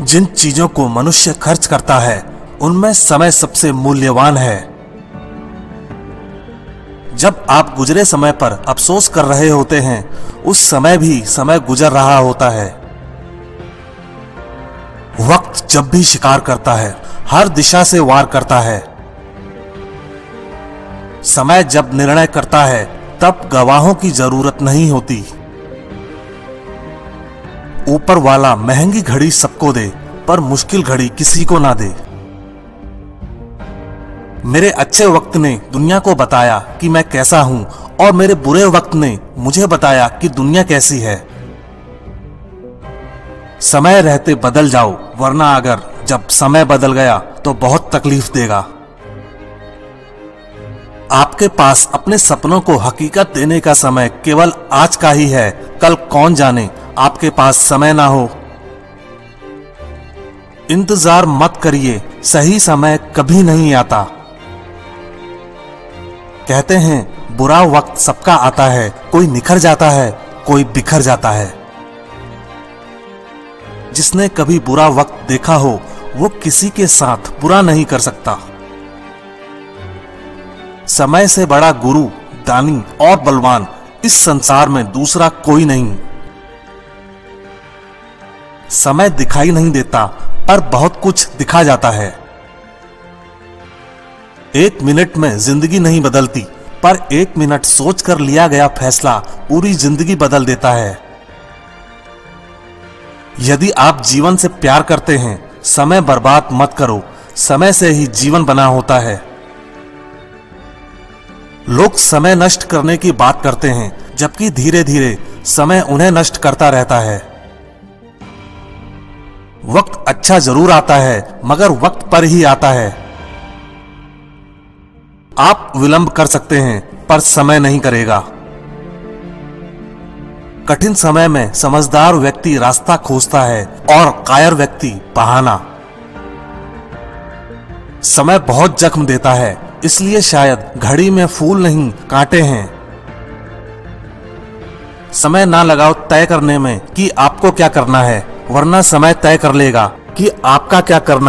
जिन चीज़ों को मनुष्य खर्च करता है, उनमें समय सबसे मूल्यवान है। जब आप गुजरे समय पर अफसोस कर रहे होते हैं, उस समय भी समय गुजर रहा होता है। वक्त जब भी शिकार करता है, हर दिशा से वार करता है। समय जब निर्णय करता है, तब गवाहों की ज़रूरत नहीं होती। ऊपर वाला महँगी घड़ी सबको दे, पर मुश्किल घड़ी किसी को ना दे। मेरे अच्छे वक्त ने दुनिया को बताया कि मैं कैसा हूँ, और मेरे बुरे वक्त ने मुझे बताया कि दुनिया कैसी है। समय रहते बदल जाओ, वरना अगर जब समय बदल गया तो बहुत तकलीफ़ देगा। आपके पास अपने सपनों को हकीकत देने का समय केवल आज का ही है, कल कौन जाने? आपके पास समय ना हो। इंतज़ार मत करिए, सही समय कभी नहीं आता। कहते हैं, बुरा वक्त सबका आता है, कोई निखर जाता है, कोई बिखर जाता है। जिसने कभी बुरा वक्त देखा हो, वो किसी के साथ बुरा नहीं कर सकता। समय से बड़ा गुरु, दानी और बलवान, इस संसार में दूसरा कोई नहीं। समय दिखाई नहीं देता, पर बहुत कुछ दिखा जाता है। एक मिनट में ज़िंदगी नहीं बदलती, पर एक मिनट सोचकर लिया गया फैसला पूरी ज़िंदगी बदल देता है। यदि आप जीवन से प्यार करते हैं, समय बर्बाद मत करो, समय से ही जीवन बना होता है। लोग समय नष्ट करने की बात करते हैं, जबकि धीरे धीरे समय उन्हें नष्ट करता रहता है। वक्त अच्छा ज़रूर आता है, मगर वक्त पर ही आता है। आप विलंब कर सकते हैं, पर समय नहीं करेगा। कठिन समय में समझदार व्यक्ति रास्ता खोजता है और कायर व्यक्ति बहाना। समय बहुत जख्म देता है, इसलिए शायद घड़ी में फूल नहीं कांटे हैं। समय ना लगाओ तय करने में कि आपको क्या करना है। वरना समय तय कर लेगा कि आपका क्या करना